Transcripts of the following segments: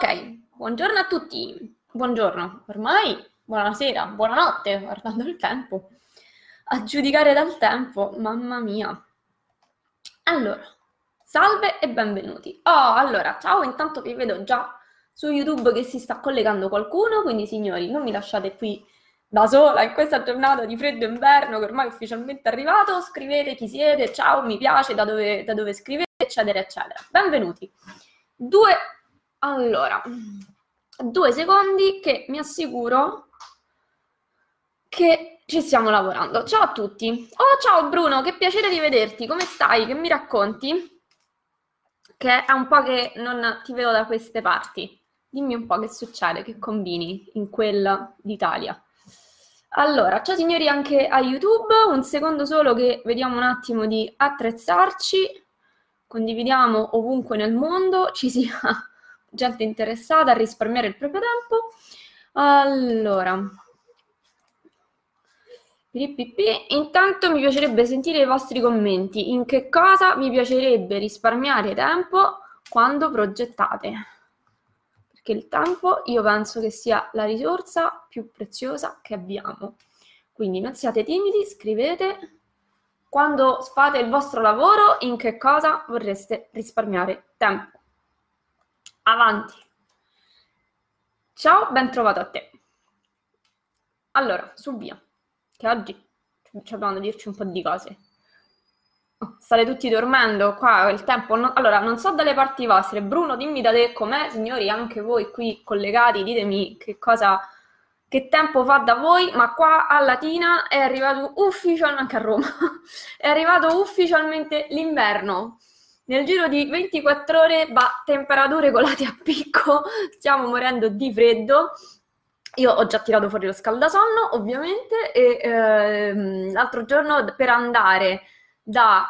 Ok, buongiorno a tutti. Buongiorno, ormai buonasera, buonanotte, guardando il tempo. A giudicare dal tempo, mamma mia. Allora, salve e benvenuti. Oh, allora, ciao, intanto vi vedo già su YouTube che si sta collegando qualcuno, quindi signori, non mi lasciate qui da sola in questa giornata di freddo inverno che ormai è ufficialmente arrivato, scrivete chi siete, ciao, mi piace, da dove, da dove scrivete, eccetera, eccetera. Benvenuti. Due, allora, due secondi che mi assicuro che ci stiamo lavorando. Ciao a tutti. Oh, ciao Bruno, che piacere di vederti, come stai? Che mi racconti? Che è un po' che non ti vedo da queste parti. Dimmi un po' che succede, che combini in quella d'Italia. Allora, ciao signori anche a YouTube, un secondo solo che vediamo un attimo di attrezzarci, condividiamo ovunque nel mondo, ci sia gente interessata a risparmiare il proprio tempo. Allora, intanto mi piacerebbe sentire i vostri commenti, in che cosa vi piacerebbe risparmiare tempo quando progettate? perché il tempo io penso che sia la risorsa più preziosa che abbiamo. Quindi non siate timidi, scrivete quando fate il vostro lavoro in che cosa vorreste risparmiare tempo. Avanti. Ciao, ben trovato a te. Allora, su via, che oggi ci abbiamo da dirci un po' di cose. State tutti dormendo qua, il tempo... Non... Allora, non so dalle parti vostre. Bruno, dimmi da te com'è, signori, anche voi qui collegati, ditemi che cosa... Che tempo fa da voi, ma qua a Latina è arrivato ufficialmente, anche a Roma, è arrivato ufficialmente l'inverno. Nel giro di 24 ore, bah, temperature colate a picco, stiamo morendo di freddo. Io ho già tirato fuori lo scaldasonno, ovviamente, e ehm, l'altro giorno per andare da,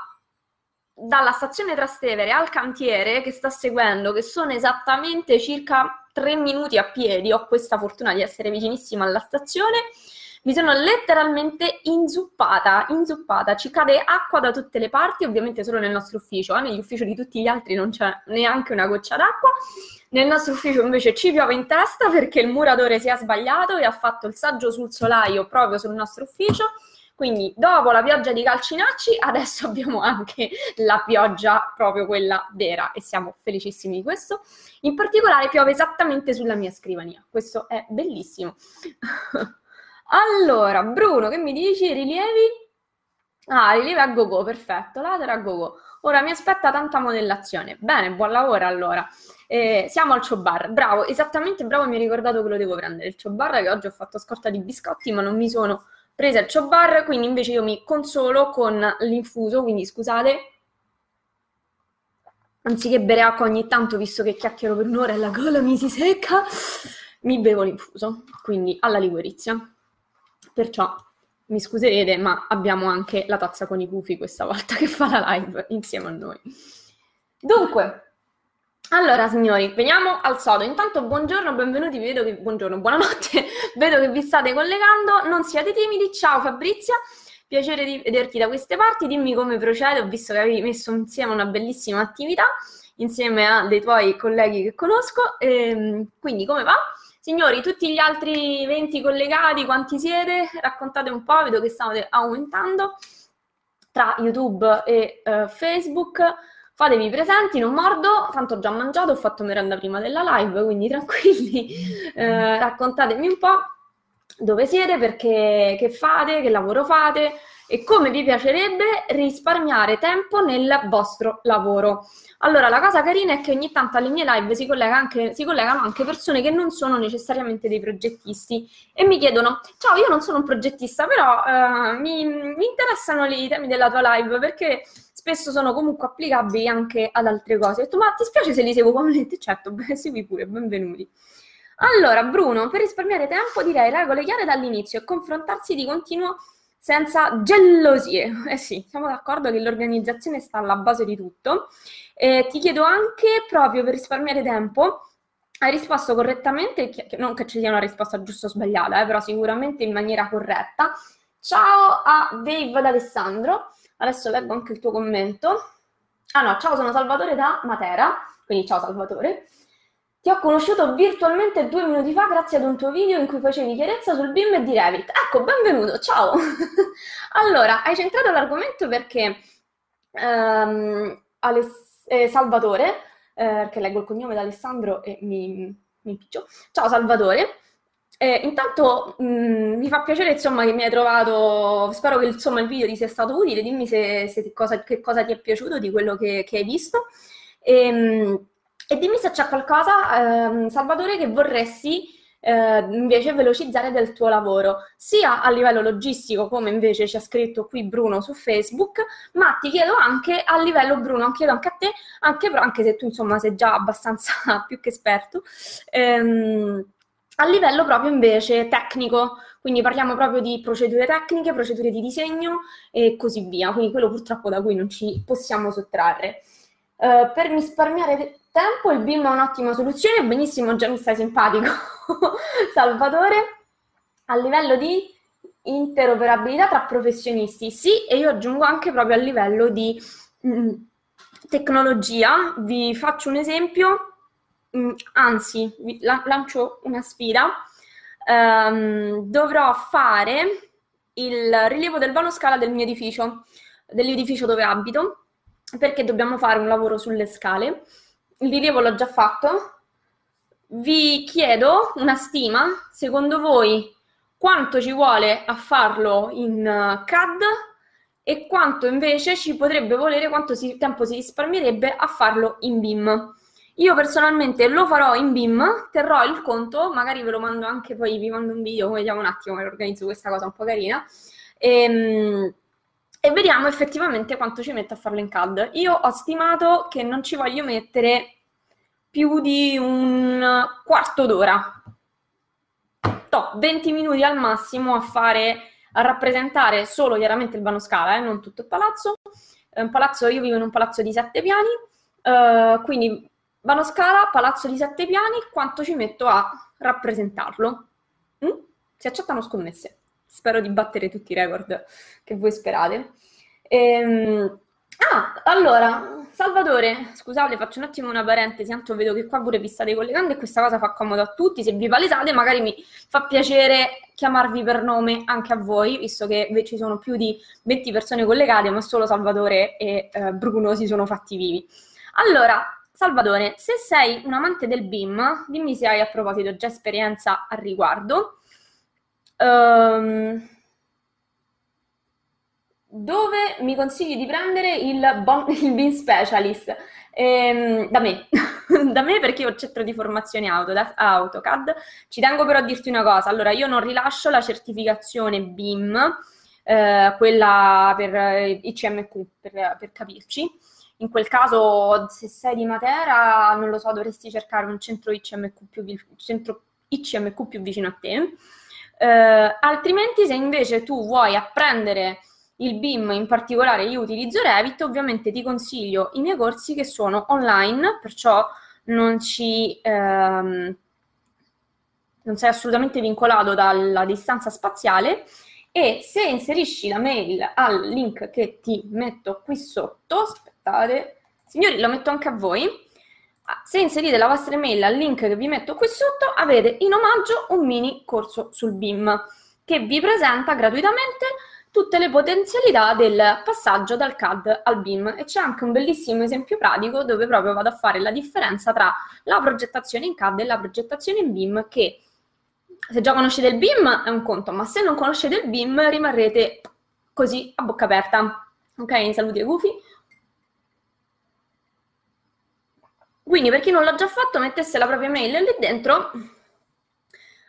dalla stazione Trastevere al cantiere che sta seguendo, che sono esattamente circa tre minuti a piedi, ho questa fortuna di essere vicinissima alla stazione, mi sono letteralmente inzuppata, inzuppata, ci cade acqua da tutte le parti, ovviamente solo nel nostro ufficio, eh? negli uffici di tutti gli altri non c'è neanche una goccia d'acqua, nel nostro ufficio invece ci piove in testa perché il muratore si è sbagliato e ha fatto il saggio sul solaio proprio sul nostro ufficio quindi dopo la pioggia di calcinacci, adesso abbiamo anche la pioggia proprio quella vera e siamo felicissimi di questo. In particolare piove esattamente sulla mia scrivania, questo è bellissimo. allora, Bruno, che mi dici? Rilievi? Ah, rilievi a go-go, perfetto, laser a go-go. Ora mi aspetta tanta modellazione. Bene, buon lavoro allora. Eh, siamo al Chobar, bravo, esattamente bravo, mi hai ricordato che lo devo prendere. Il Chobar che oggi ho fatto scorta di biscotti, ma non mi sono presa il Chobar, quindi invece io mi consolo con l'infuso, quindi scusate, anziché bere acqua ogni tanto, visto che chiacchiero per un'ora e la gola mi si secca, mi bevo l'infuso, quindi alla liquorizia. Perciò mi scuserete, ma abbiamo anche la tazza con i gufi questa volta che fa la live insieme a noi. Dunque, allora, signori, veniamo al sodo. Intanto, buongiorno, benvenuti. Vedo che buongiorno, buonanotte. Vedo che vi state collegando. Non siate timidi. Ciao Fabrizia, piacere di vederti da queste parti. Dimmi come procede. Ho visto che avevi messo insieme una bellissima attività insieme a dei tuoi colleghi che conosco. E, ehm, quindi, come va? Signori, tutti gli altri 20 collegati, quanti siete? Raccontate un po', vedo che state aumentando tra YouTube e uh, Facebook. Fatevi presenti, non mordo, tanto ho già mangiato, ho fatto merenda prima della live, quindi tranquilli, eh, raccontatemi un po' dove siete, perché che fate, che lavoro fate e come vi piacerebbe risparmiare tempo nel vostro lavoro. Allora, la cosa carina è che ogni tanto alle mie live si, collega anche, si, collegano anche persone che non sono necessariamente dei progettisti e mi chiedono: Ciao, io non sono un progettista, però eh, mi, mi interessano i temi della tua live perché spesso sono comunque applicabili anche ad altre cose. Ho detto, ma ti spiace se li seguo come Certo, beh, segui pure, benvenuti. Allora, Bruno, per risparmiare tempo direi regole chiare dall'inizio e confrontarsi di continuo senza gelosie. Eh sì, siamo d'accordo che l'organizzazione sta alla base di tutto. Eh, ti chiedo anche, proprio per risparmiare tempo, hai risposto correttamente, non che ci sia una risposta giusta o sbagliata, eh, però sicuramente in maniera corretta. Ciao a Dave d'Alessandro. Adesso leggo anche il tuo commento. Ah no, ciao, sono Salvatore da Matera, quindi ciao Salvatore. Ti ho conosciuto virtualmente due minuti fa grazie ad un tuo video in cui facevi chiarezza sul BIM di Revit. Ecco, benvenuto, ciao! allora, hai centrato l'argomento perché ehm, Aless- eh, Salvatore, eh, perché leggo il cognome di Alessandro e mi, mi impiccio. Ciao Salvatore, eh, intanto mh, mm, mi fa piacere insomma, che mi hai trovato, spero che insomma, il video ti sia stato utile, dimmi se, se cosa, che cosa ti è piaciuto di quello che, che hai visto e, ehm, e, dimmi se c'è qualcosa, eh, Salvatore, che vorresti eh, invece velocizzare del tuo lavoro, sia a livello logistico, come invece ci ha scritto qui Bruno su Facebook, ma ti chiedo anche a livello, Bruno, chiedo anche a te, anche, anche se tu insomma sei già abbastanza più che esperto, ehm, a livello proprio invece tecnico, quindi parliamo proprio di procedure tecniche, procedure di disegno e così via, quindi quello purtroppo da cui non ci possiamo sottrarre. Uh, per risparmiare tempo il BIM è un'ottima soluzione, benissimo, già mi stai simpatico, Salvatore. A livello di interoperabilità tra professionisti, sì, e io aggiungo anche proprio a livello di mh, mm, tecnologia. Vi faccio un esempio Mm, anzi, lancio una sfida, um, dovrò fare il rilievo del vano scala del mio edificio, dell'edificio dove abito, perché dobbiamo fare un lavoro sulle scale. Il rilievo l'ho già fatto. Vi chiedo una stima, secondo voi quanto ci vuole a farlo in uh, CAD e quanto invece ci potrebbe volere, quanto si, tempo si risparmierebbe a farlo in BIM. Io personalmente lo farò in BIM, terrò il conto, magari ve lo mando anche poi, vi mando un video, vediamo un attimo organizzo questa cosa un po' carina. Ehm, e vediamo effettivamente quanto ci metto a farlo in CAD. Io ho stimato che non ci voglio mettere più di un quarto d'ora. To, 20 minuti al massimo a fare, a rappresentare solo chiaramente il vano scala, eh, non tutto il palazzo. Palazzo, io vivo in un palazzo di sette piani, uh, quindi Vano Scala, palazzo di sette piani, quanto ci metto a rappresentarlo? Mm? Si accettano scommesse. Spero di battere tutti i record che voi sperate. Ehm... Ah, allora, Salvatore, scusate, faccio un attimo una parentesi, tanto vedo che qua pure vi state collegando e questa cosa fa comodo a tutti, se vi palesate magari mi fa piacere chiamarvi per nome anche a voi, visto che ci sono più di 20 persone collegate, ma solo Salvatore e eh, Bruno si sono fatti vivi. Allora, Salvatore, se sei un amante del BIM, dimmi se hai a proposito già esperienza al riguardo. Um, dove mi consigli di prendere il, bon- il BIM Specialist? Ehm, da me, da me perché io ho il centro di formazione auto, da, AutoCAD. Ci tengo però a dirti una cosa, allora io non rilascio la certificazione BIM, eh, quella per eh, ICMQ, per, per capirci, in quel caso, se sei di Matera, non lo so, dovresti cercare un centro ICMQ più, centro ICMQ più vicino a te. Eh, altrimenti, se invece tu vuoi apprendere il BIM, in particolare io utilizzo Revit, ovviamente ti consiglio i miei corsi che sono online, perciò non ci... Ehm, non sei assolutamente vincolato dalla distanza spaziale. E se inserisci la mail al link che ti metto qui sotto, aspettate, signori lo metto anche a voi, se inserite la vostra email al link che vi metto qui sotto avete in omaggio un mini corso sul BIM che vi presenta gratuitamente tutte le potenzialità del passaggio dal CAD al BIM e c'è anche un bellissimo esempio pratico dove proprio vado a fare la differenza tra la progettazione in CAD e la progettazione in BIM che se già conoscete il BIM è un conto, ma se non conoscete il BIM rimarrete così a bocca aperta. Ok, saluti e gufi. Quindi per chi non l'ha già fatto mettesse la propria mail lì dentro.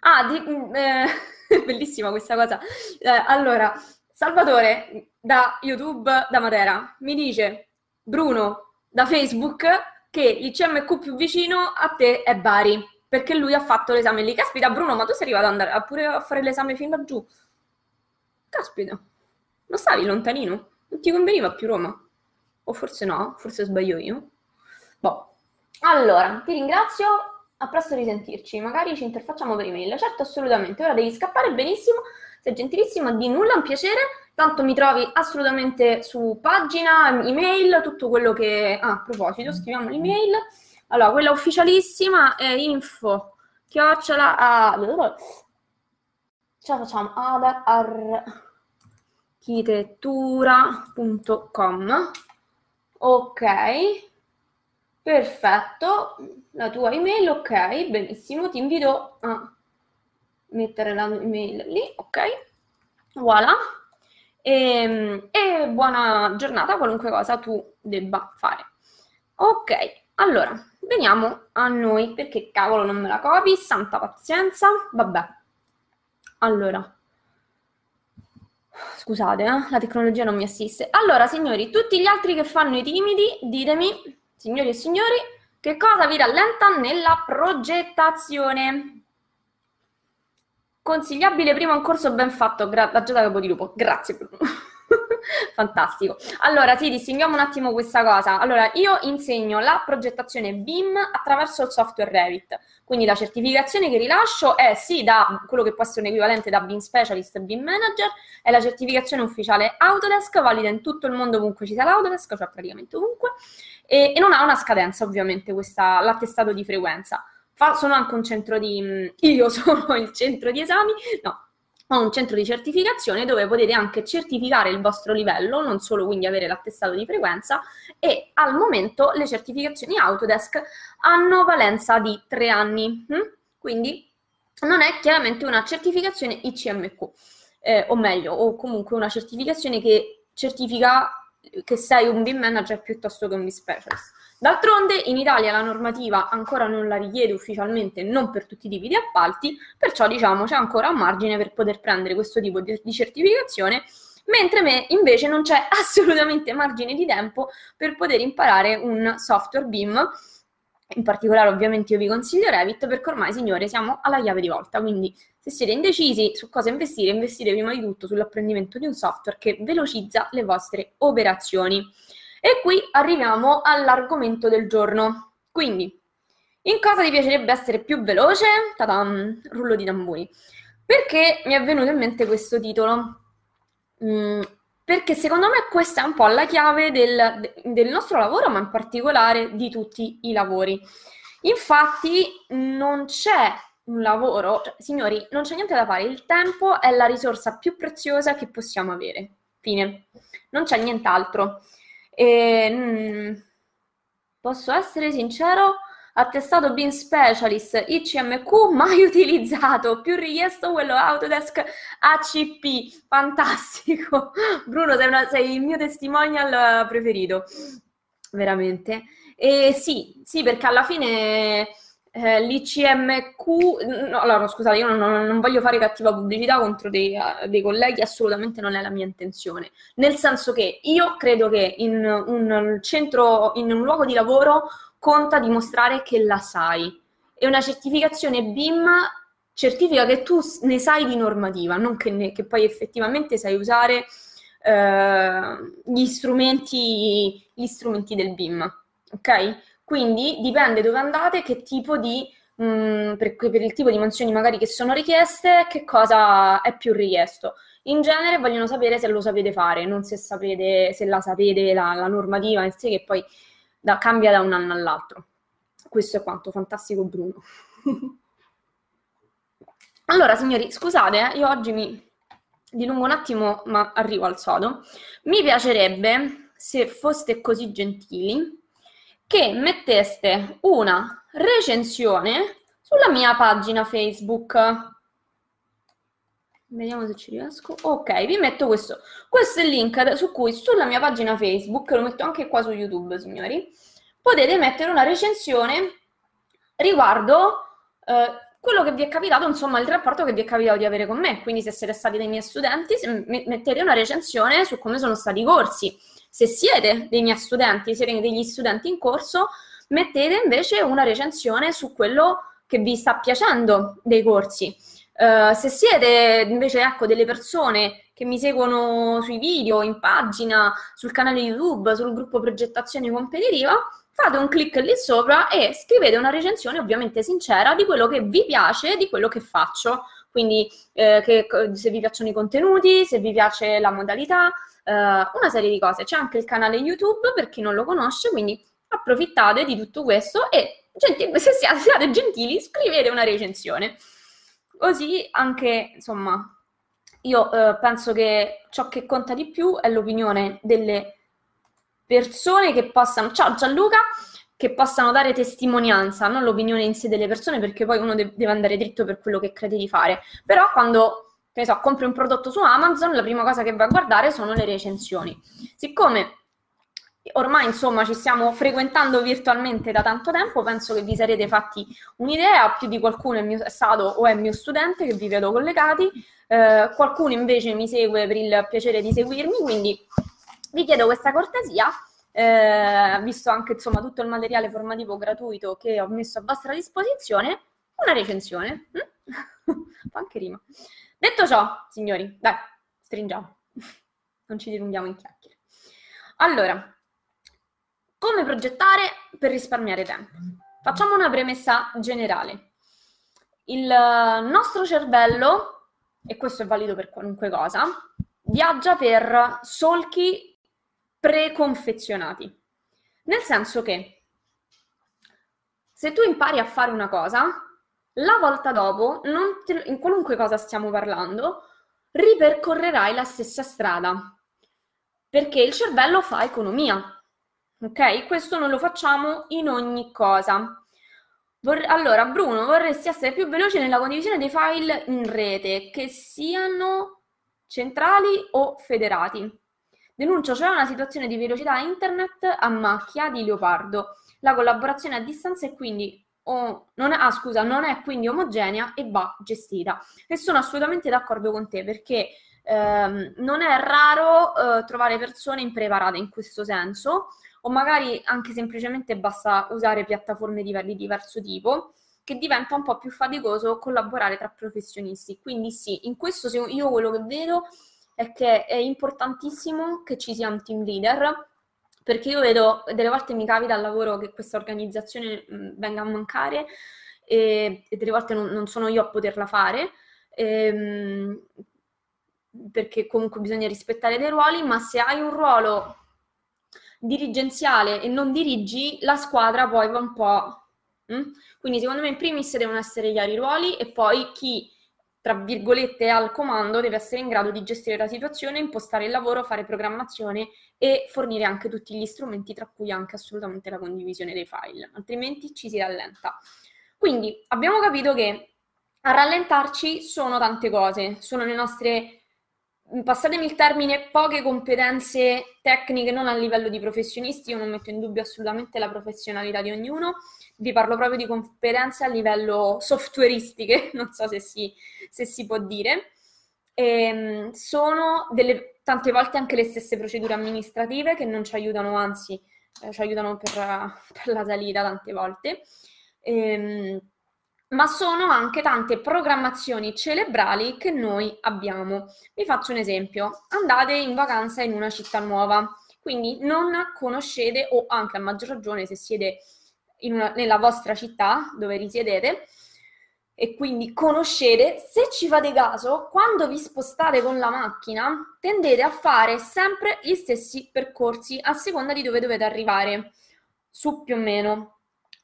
Ah, di, eh, bellissima questa cosa. Eh, allora, Salvatore da YouTube da Matera mi dice Bruno da Facebook che l'ICMQ più vicino a te è Bari perché lui ha fatto l'esame lì. Caspita, Bruno, ma tu sei arrivato ad andare pure a fare l'esame fin laggiù? Caspita, non stavi lontanino? Non ti conveniva più Roma? O forse no, forse sbaglio io. Boh. Allora, ti ringrazio, a presto risentirci. Magari ci interfacciamo per email. Certo, assolutamente. Ora devi scappare benissimo. Sei gentilissimo, di nulla, un piacere. Tanto mi trovi assolutamente su pagina, email, tutto quello che... Ah, a proposito, scriviamo l'email Allora, quella ufficialissima è info chiocciola a... Ce la facciamo ad architettura.com ok perfetto. La tua email ok benissimo. Ti invito a mettere la email lì ok. Voilà. E, ehm, e buona giornata qualunque cosa tu debba fare. Ok allora veniamo a noi perché cavolo non me la copi santa pazienza. Vabbè. Allora. Scusate, eh? la tecnologia non mi assiste. Allora, signori, tutti gli altri che fanno i timidi, ditemi, signori e signori, che cosa vi rallenta nella progettazione? Consigliabile prima un corso ben fatto gra- da Giada Capodilupo. Grazie Bruno. Fantastico. Allora, sì, distinguiamo un attimo questa cosa. Allora, io insegno la progettazione BIM attraverso il software Revit. Quindi la certificazione che rilascio è sì da quello che può essere un equivalente da BIM Specialist BIM Manager, è la certificazione ufficiale Autodesk, valida in tutto il mondo ovunque ci sia l'Autodesk, cioè praticamente ovunque, e, e non ha una scadenza ovviamente questa, l'attestato di frequenza. Fa, sono anche un centro di... io sono il centro di esami, no, ho un centro di certificazione dove potete anche certificare il vostro livello, non solo quindi avere l'attestato di frequenza, e al momento le certificazioni Autodesk hanno valenza di tre anni, hm? quindi non è chiaramente una certificazione ICMQ, eh, o meglio, o comunque una certificazione che certifica che sei un BIM manager piuttosto che un BIM specialist. D'altronde in Italia la normativa ancora non la richiede ufficialmente, non per tutti i tipi di appalti, perciò diciamo c'è ancora un margine per poter prendere questo tipo di, di certificazione, mentre me invece non c'è assolutamente margine di tempo per poter imparare un software BIM in particolare ovviamente io vi consiglio Revit perché ormai signore siamo alla chiave di volta, quindi se siete indecisi su cosa investire, investite prima di tutto sull'apprendimento di un software che velocizza le vostre operazioni. E qui arriviamo all'argomento del giorno. Quindi, in cosa ti piacerebbe essere più veloce? Tadam, rullo di tamburi. Perché mi è venuto in mente questo titolo? Mm, perché secondo me questa è un po' la chiave del, del nostro lavoro, ma in particolare di tutti i lavori. Infatti non c'è un lavoro, cioè, signori, non c'è niente da fare, il tempo è la risorsa più preziosa che possiamo avere. Fine. Non c'è nient'altro. E, mm, posso essere sincero? Attestato BIM Specialist ICMQ mai utilizzato, più richiesto quello Autodesk ACP, fantastico. Bruno, sei, una, sei il mio testimonial preferito, veramente. E sì, sì, perché alla fine eh, l'ICMQ, no, allora scusate, io non, non, voglio fare cattiva pubblicità contro dei, uh, dei, colleghi, assolutamente non è la mia intenzione. Nel senso che io credo che in un centro, in un luogo di lavoro, conta dimostrare che la sai. E una certificazione BIM certifica che tu ne sai di normativa, non che, ne, che poi effettivamente sai usare eh, gli, strumenti, gli strumenti del BIM. Ok? Quindi dipende dove andate, che tipo di, mm, per, per, il tipo di mansioni magari che sono richieste, che cosa è più richiesto. In genere vogliono sapere se lo sapete fare, non se, sapete, se la sapete la, la normativa in sé che poi da, cambia da un anno all'altro. Questo è quanto, fantastico Bruno. allora signori, scusate, eh, io oggi mi dilungo un attimo ma arrivo al sodo. Mi piacerebbe, se foste così gentili, che metteste una recensione sulla mia pagina Facebook. Vediamo se ci riesco. Ok, vi metto questo. Questo è il link su cui sulla mia pagina Facebook, lo metto anche qua su YouTube, signori, potete mettere una recensione riguardo eh, quello che vi è capitato, insomma, il rapporto che vi è capitato di avere con me. Quindi se siete stati dei miei studenti, mettete una recensione su come sono stati i corsi se siete dei miei studenti, siete degli studenti in corso, mettete invece una recensione su quello che vi sta piacendo dei corsi. Uh, se siete invece ecco, delle persone che mi seguono sui video, in pagina, sul canale YouTube, sul gruppo progettazione competitiva, fate un clic lì sopra e scrivete una recensione ovviamente sincera di quello che vi piace, di quello che faccio. Quindi eh, che, se vi piacciono i contenuti, se vi piace la modalità, uh, una serie di cose. C'è anche il canale YouTube per chi non lo conosce, quindi approfittate di tutto questo e se siate gentili scrivete una recensione. Così anche, insomma, io eh, penso che ciò che conta di più è l'opinione delle persone che possano... Ciao Gianluca! Che possano dare testimonianza, non l'opinione in sé delle persone, perché poi uno de- deve andare dritto per quello che crede di fare. Però quando, che ne so, compri un prodotto su Amazon, la prima cosa che va a guardare sono le recensioni. Siccome ormai insomma ci stiamo frequentando virtualmente da tanto tempo, penso che vi sarete fatti un'idea, più di qualcuno è, mio, è stato o è mio studente che vi vedo collegati, eh, qualcuno invece mi segue per il piacere di seguirmi, quindi vi chiedo questa cortesia, eh, visto anche insomma tutto il materiale formativo gratuito che ho messo a vostra disposizione, una recensione. Mm? Anche rima. Detto ciò, signori, dai, stringiamo, non ci dilunghiamo in chiacchiere. Allora, come progettare per risparmiare tempo? Facciamo una premessa generale. Il nostro cervello, e questo è valido per qualunque cosa, viaggia per solchi preconfezionati. Nel senso che se tu impari a fare una cosa, la volta dopo, te, in qualunque cosa stiamo parlando, ripercorrerai la stessa strada. Perché il cervello fa economia. Ok? Questo non lo facciamo in ogni cosa. Vor- allora, Bruno, vorresti essere più veloce nella condivisione dei file in rete, che siano centrali o federati. Denuncio cioè una situazione di velocità internet a macchia di leopardo. La collaborazione a distanza è quindi oh, non è, ah, scusa, non è quindi omogenea e va gestita. E sono assolutamente d'accordo con te perché ehm, non è raro eh, trovare persone impreparate in questo senso o magari anche semplicemente basta usare piattaforme di, di diverso tipo che diventa un po' più faticoso collaborare tra professionisti. Quindi sì, in questo io quello che vedo è che è importantissimo che ci sia un team leader, perché io vedo, delle volte mi capita al lavoro che questa organizzazione mh, venga a mancare e, e, delle volte non, non, sono io a poterla fare, ehm, perché comunque bisogna rispettare dei ruoli, ma se hai un ruolo dirigenziale e non dirigi, la squadra poi va un po'... Hm? Quindi secondo me in primis devono essere chiari i ruoli e poi chi, tra virgolette, è al comando deve essere in grado di gestire la situazione, impostare il lavoro, fare programmazione e fornire anche tutti gli strumenti, tra cui anche assolutamente la condivisione dei file, altrimenti ci si rallenta. Quindi abbiamo capito che a rallentarci sono tante cose, sono le nostre passatemi il termine, poche competenze tecniche non a livello di professionisti, io non metto in dubbio assolutamente la professionalità di ognuno, vi parlo proprio di competenze a livello softwareistiche, non so se si, se si può dire. E, ehm, sono delle, tante volte anche le stesse procedure amministrative che non ci aiutano, anzi eh, ci aiutano per, per, la salita tante volte. E, ehm, ma sono anche tante programmazioni cerebrali che noi abbiamo. Vi faccio un esempio. Andate in vacanza in una città nuova, quindi non conoscete o anche a maggior ragione se siete una, nella vostra città dove risiedete e quindi conoscete, se ci fate caso, quando vi spostate con la macchina tendete a fare sempre gli stessi percorsi a seconda di dove dovete arrivare, su più o meno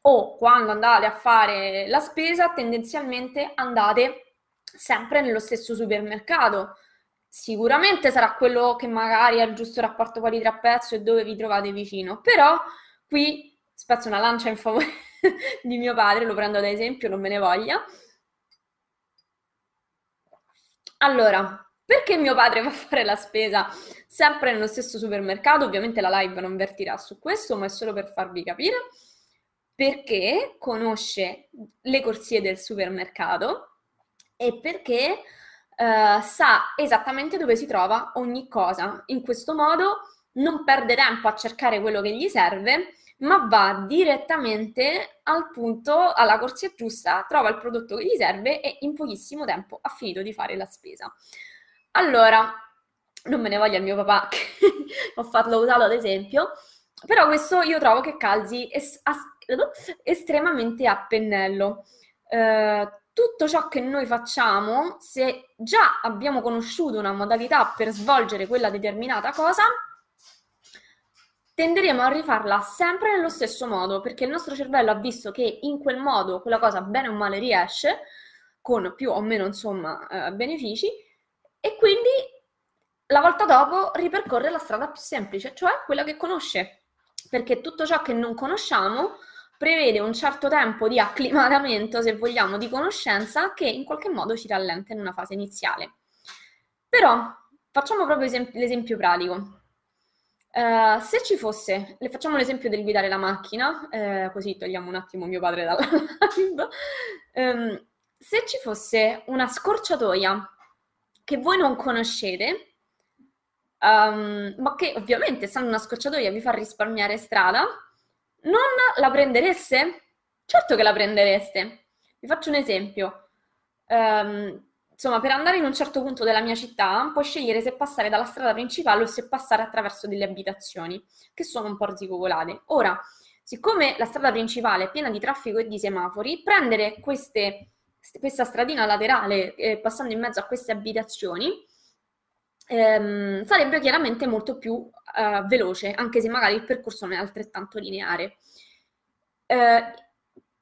o quando andate a fare la spesa, tendenzialmente andate sempre nello stesso supermercato. Sicuramente sarà quello che magari ha il giusto rapporto qualità-prezzo e dove vi trovate vicino, però qui spezzo una lancia in favore di mio padre, lo prendo da esempio, non me ne voglia. Allora, perché mio padre va a fare la spesa sempre nello stesso supermercato? Ovviamente la live non vertirà su questo, ma è solo per farvi capire perché conosce le corsie del supermercato e perché uh, sa esattamente dove si trova ogni cosa. In questo modo non perde tempo a cercare quello che gli serve, ma va direttamente al punto, alla corsia giusta, trova il prodotto che gli serve e in pochissimo tempo ha finito di fare la spesa. Allora, non me ne voglia il mio papà che ho fatto usato ad esempio, però questo io trovo che calzi es- estremamente a pennello. Eh, tutto ciò che noi facciamo, se già abbiamo conosciuto una modalità per svolgere quella determinata cosa, tenderemo a rifarla sempre nello stesso modo, perché il nostro cervello ha visto che in quel modo quella cosa bene o male riesce, con più o meno insomma eh, benefici, e quindi la volta dopo ripercorre la strada più semplice, cioè quella che conosce, perché tutto ciò che non conosciamo prevede un certo tempo di acclimatamento, se vogliamo, di conoscenza che in qualche modo ci rallenta in una fase iniziale. Però facciamo proprio esem- l'esempio pratico. Uh, se ci fosse, le facciamo l'esempio del guidare la macchina, eh, così togliamo un attimo mio padre dalla live. Um, se ci fosse una scorciatoia che voi non conoscete, um, ma che ovviamente, essendo una scorciatoia, vi fa risparmiare strada, non la prendereste? Certo che la prendereste. Vi faccio un esempio. Um, insomma, per andare in un certo punto della mia città, puoi scegliere se passare dalla strada principale o se passare attraverso delle abitazioni, che sono un po' risicovolate. Ora, siccome la strada principale è piena di traffico e di semafori, prendere queste, questa stradina laterale eh, passando in mezzo a queste abitazioni ehm, sarebbe chiaramente molto più eh, veloce, anche se magari il percorso non è altrettanto lineare. Eh,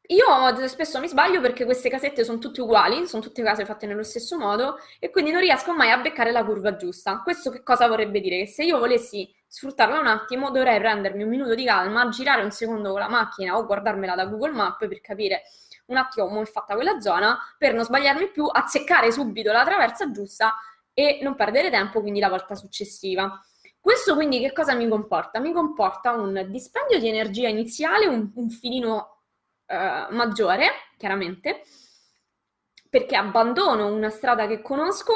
io spesso mi sbaglio perché queste casette sono tutte uguali, sono tutte case fatte nello stesso modo e quindi non riesco mai a beccare la curva giusta. Questo che cosa vorrebbe dire? Che se io volessi sfruttarla un attimo dovrei prendermi un minuto di calma, girare un secondo con la macchina o guardarmela da Google Maps per capire un attimo come è fatta quella zona, per non sbagliarmi più, azzeccare subito la traversa giusta e non perdere tempo quindi la volta successiva. Questo quindi che cosa mi comporta? Mi comporta un dispendio di energia iniziale, un, un filino eh, maggiore, chiaramente, perché abbandono una strada che conosco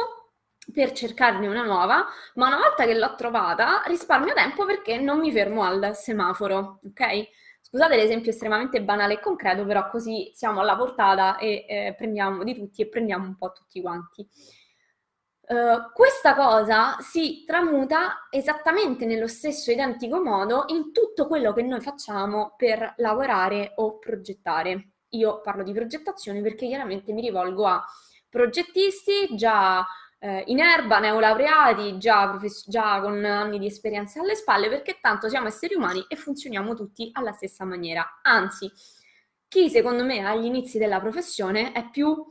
per cercarne una nuova, ma una volta che l'ho trovata risparmio tempo perché non mi fermo al semaforo, ok? Scusate l'esempio estremamente banale e concreto, però così siamo alla portata e eh, prendiamo di tutti e prendiamo un po' tutti quanti. Uh, questa cosa si tramuta esattamente nello stesso identico modo in tutto quello che noi facciamo per lavorare o progettare. Io parlo di progettazione perché chiaramente mi rivolgo a progettisti già eh, in erba, neolaureati, già, profess- già con anni di esperienza alle spalle, perché tanto siamo esseri umani e funzioniamo tutti alla stessa maniera. Anzi, chi secondo me agli inizi della professione è più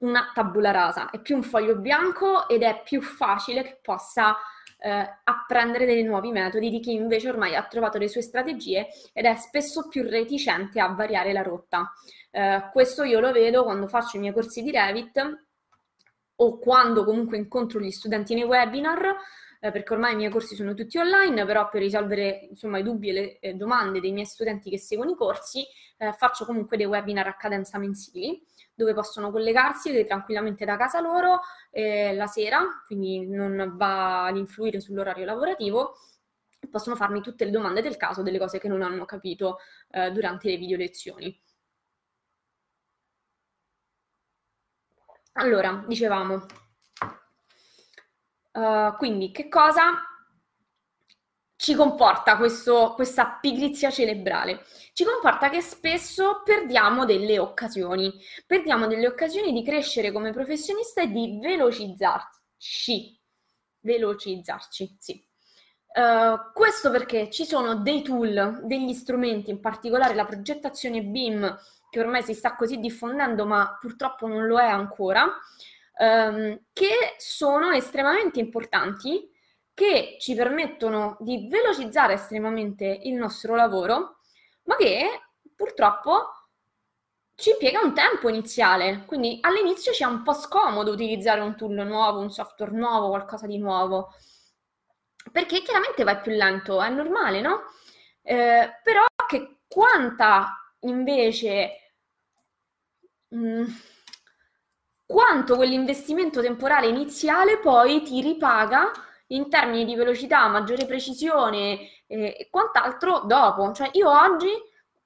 una tabula rasa, è più un foglio bianco ed è più facile che possa eh, apprendere dei nuovi metodi di chi invece ormai ha trovato le sue strategie ed è spesso più reticente a variare la rotta. Eh, questo io lo vedo quando faccio i miei corsi di Revit o quando comunque incontro gli studenti nei webinar, eh, perché ormai i miei corsi sono tutti online, però per risolvere insomma, i dubbi e le eh, domande dei miei studenti che seguono i corsi, eh, faccio comunque dei webinar a cadenza mensili dove possono collegarsi tranquillamente da casa loro eh, la sera, quindi non va ad influire sull'orario lavorativo. Possono farmi tutte le domande del caso, delle cose che non hanno capito eh, durante le video lezioni. Allora, dicevamo, uh, quindi che cosa ci comporta questo, questa pigrizia cerebrale? Ci comporta che spesso perdiamo delle occasioni, perdiamo delle occasioni di crescere come professionista e di velocizzarci. Velocizzarci, sì. Uh, questo perché ci sono dei tool, degli strumenti, in particolare la progettazione BIM, che ormai si sta così diffondendo, ma purtroppo non lo è ancora, um, che sono estremamente importanti che ci permettono di velocizzare estremamente il nostro lavoro, ma che purtroppo ci impiega un tempo iniziale, quindi all'inizio ci è un po' scomodo utilizzare un tool nuovo, un software nuovo, qualcosa di nuovo, perché chiaramente vai più lento, è normale, no? Eh, però che quanta invece mh, mm, quanto quell'investimento temporale iniziale poi ti ripaga in termini di velocità, maggiore precisione eh, e quant'altro dopo. Cioè io oggi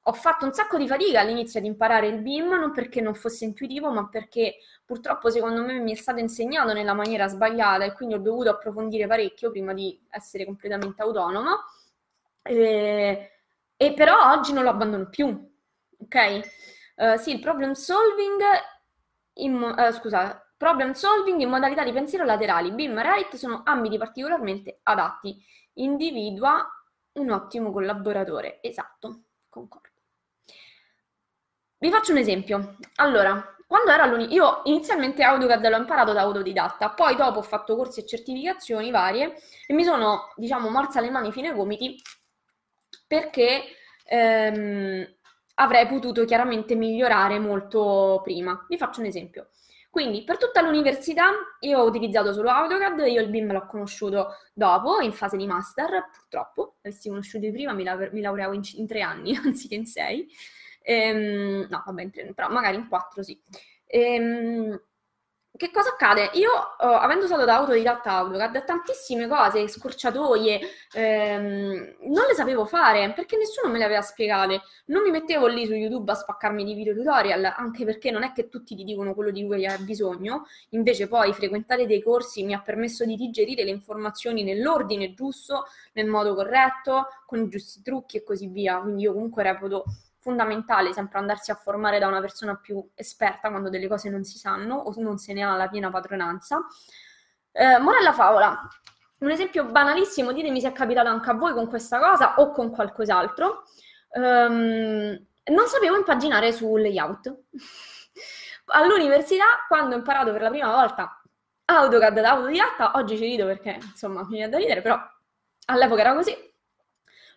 ho fatto un sacco di fatica all'inizio ad imparare il BIM, non perché non fosse intuitivo, ma perché purtroppo secondo me mi è stato insegnato nella maniera sbagliata e quindi ho dovuto approfondire parecchio prima di essere completamente autonoma. Eh, e però oggi non lo abbandono più, ok? Uh, sì, il problem solving, in, uh, scusa, Problem solving in modalità di pensiero laterali. BIM e RITE sono ambiti particolarmente adatti. Individua un ottimo collaboratore. Esatto, concordo. Vi faccio un esempio. Allora, quando ero all'università, io inizialmente AutoCAD l'ho imparato da autodidatta, poi dopo ho fatto corsi e certificazioni varie e mi sono, diciamo, morsa le mani fino ai gomiti perché ehm, avrei potuto chiaramente migliorare molto prima. Vi faccio un esempio. Quindi per tutta l'università io ho utilizzato solo AutoCAD, io il BIM l'ho conosciuto dopo, in fase di master, purtroppo, avessi conosciuto prima mi, la- mi laureavo in, in, tre anni anziché in sei, ehm, no vabbè, in tre, però magari in quattro sì. Ehm, che cosa accade? Io, oh, avendo usato da autodidatta AutoCAD, tantissime cose, scorciatoie, ehm, non le sapevo fare perché nessuno me le aveva spiegate. Non mi mettevo lì su YouTube a spaccarmi di video tutorial, anche perché non è che tutti ti dicono quello di cui hai bisogno. Invece poi frequentare dei corsi mi ha permesso di digerire le informazioni nell'ordine giusto, nel modo corretto, con i giusti trucchi e così via. Quindi io comunque reputo fondamentale sempre andarsi a formare da una persona più esperta quando delle cose non si sanno o non se ne ha la piena padronanza. Eh, morella favola, un esempio banalissimo, ditemi se è capitato anche a voi con questa cosa o con qualcos'altro. Um, non sapevo impaginare sul layout. All'università, quando ho imparato per la prima volta AutoCAD da autodidatta, oggi ci rido perché insomma mi viene da ridere, però all'epoca era così,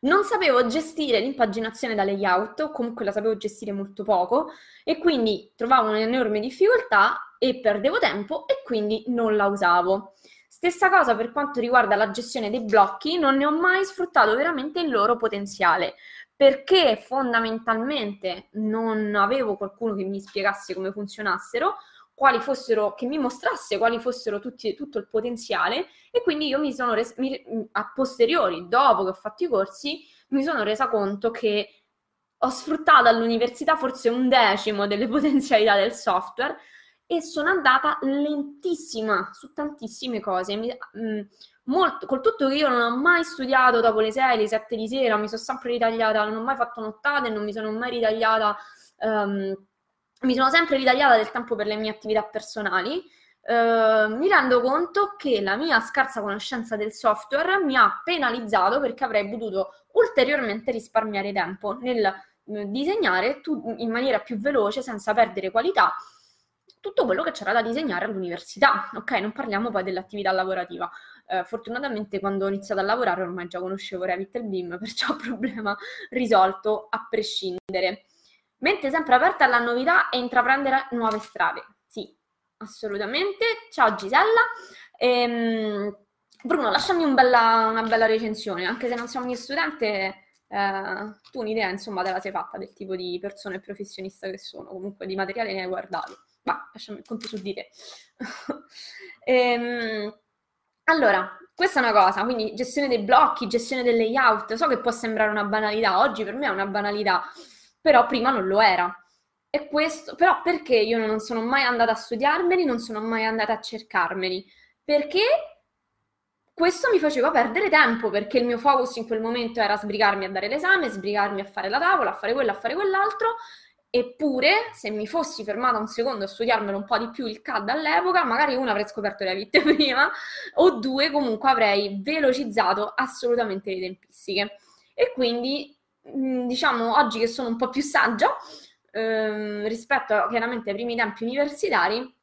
non sapevo gestire l'impaginazione da layout, comunque la sapevo gestire molto poco, e quindi trovavo un'enorme difficoltà e perdevo tempo e quindi non la usavo. Stessa cosa per quanto riguarda la gestione dei blocchi, non ne ho mai sfruttato veramente il loro potenziale, perché fondamentalmente non avevo qualcuno che mi spiegasse come funzionassero, quali fossero, che mi mostrasse quali fossero tutti, tutto il potenziale e quindi io mi sono resa, mi, a posteriori, dopo che ho fatto i corsi, mi sono resa conto che ho sfruttato all'università forse un decimo delle potenzialità del software e sono andata lentissima su tantissime cose. Mi, mh, molto, col tutto che io non ho mai studiato dopo le 6, le 7 di sera, mi sono sempre ritagliata, non ho mai fatto nottate, non mi sono mai ritagliata... Um, mi sono sempre ritagliata del tempo per le mie attività personali, eh, mi rendo conto che la mia scarsa conoscenza del software mi ha penalizzato perché avrei potuto ulteriormente risparmiare tempo nel eh, disegnare in maniera più veloce senza perdere qualità tutto quello che c'era da disegnare all'università. Ok, non parliamo poi dell'attività lavorativa. Eh, fortunatamente quando ho iniziato a lavorare ormai già conoscevo Revit e BIM, perciò problema risolto a prescindere. Mente sempre aperta alla novità e intraprendere nuove strade. Sì, assolutamente. Ciao Gisella. Ehm, Bruno, lasciami un bella, una bella recensione, anche se non sei un mio studente, eh, tu un'idea insomma te la sei fatta del tipo di persona e professionista che sono, comunque di materiale ne hai guardato. Ma lasciami il conto su di te. ehm, allora, questa è una cosa, quindi gestione dei blocchi, gestione del layout, so che può sembrare una banalità, oggi per me è una banalità, però prima non lo era. E questo, però perché io non sono mai andata a studiarmeli, non sono mai andata a cercarmeli? Perché questo mi faceva perdere tempo, perché il mio focus in quel momento era sbrigarmi a dare l'esame, sbrigarmi a fare la tavola, a fare quello, a fare quell'altro, Eppure, se mi fossi fermata un secondo a studiarmelo un po' di più il CAD all'epoca, magari uno avrei scoperto le vite prima, o due comunque avrei velocizzato assolutamente le tempistiche. E quindi diciamo, oggi che sono un po' più saggia ehm, rispetto chiaramente ai primi tempi universitari,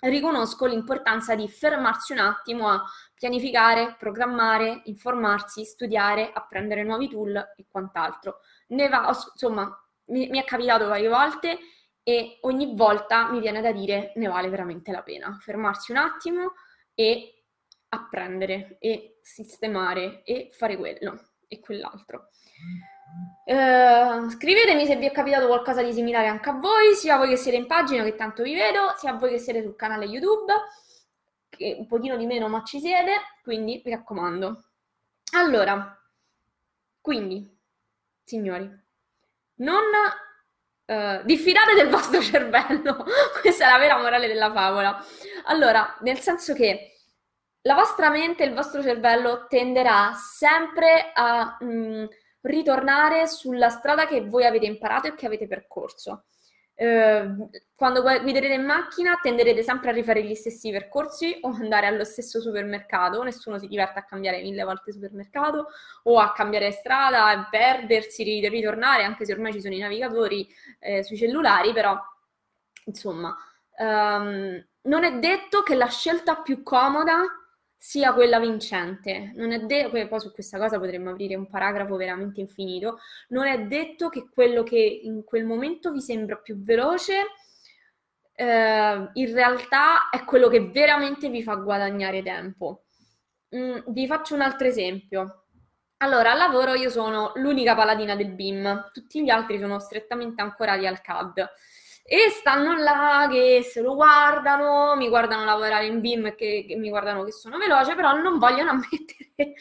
riconosco l'importanza di fermarsi un attimo a pianificare, programmare, informarsi, studiare, apprendere nuovi tool e quant'altro. Ne va, insomma, mi, mi è capitato varie volte e ogni volta mi viene da dire ne vale veramente la pena fermarsi un attimo e apprendere e sistemare e fare quello e quell'altro. Uh, scrivetemi se vi è capitato qualcosa di similare anche a voi, sia voi che siete in pagina che tanto vi vedo, sia voi che siete sul canale YouTube, che un pochino di meno ma ci siete, quindi mi raccomando. Allora, quindi, signori, non uh, diffidate del vostro cervello, questa è la vera morale della favola. Allora, nel senso che la vostra mente, il vostro cervello tenderà sempre a... Mh, mm, ritornare sulla strada che voi avete imparato e che avete percorso. eh, quando guiderete in macchina tenderete sempre a rifare gli stessi percorsi o andare allo stesso supermercato, nessuno si diverte a cambiare mille volte supermercato o a cambiare strada, perdersi, ritornare, anche se ormai ci sono i navigatori eh, sui cellulari, però insomma, um, non è detto che la scelta più comoda sia quella vincente. Non è detto, poi su questa cosa potremmo aprire un paragrafo veramente infinito, non è detto che quello che in quel momento vi sembra più veloce eh, in realtà è quello che veramente vi fa guadagnare tempo. Mm, vi faccio un altro esempio. Allora, al lavoro io sono l'unica paladina del BIM, tutti gli altri sono strettamente ancorati al CAD e stanno là che se lo guardano, mi guardano lavorare in BIM che, che mi guardano che sono veloce, però non vogliono ammettere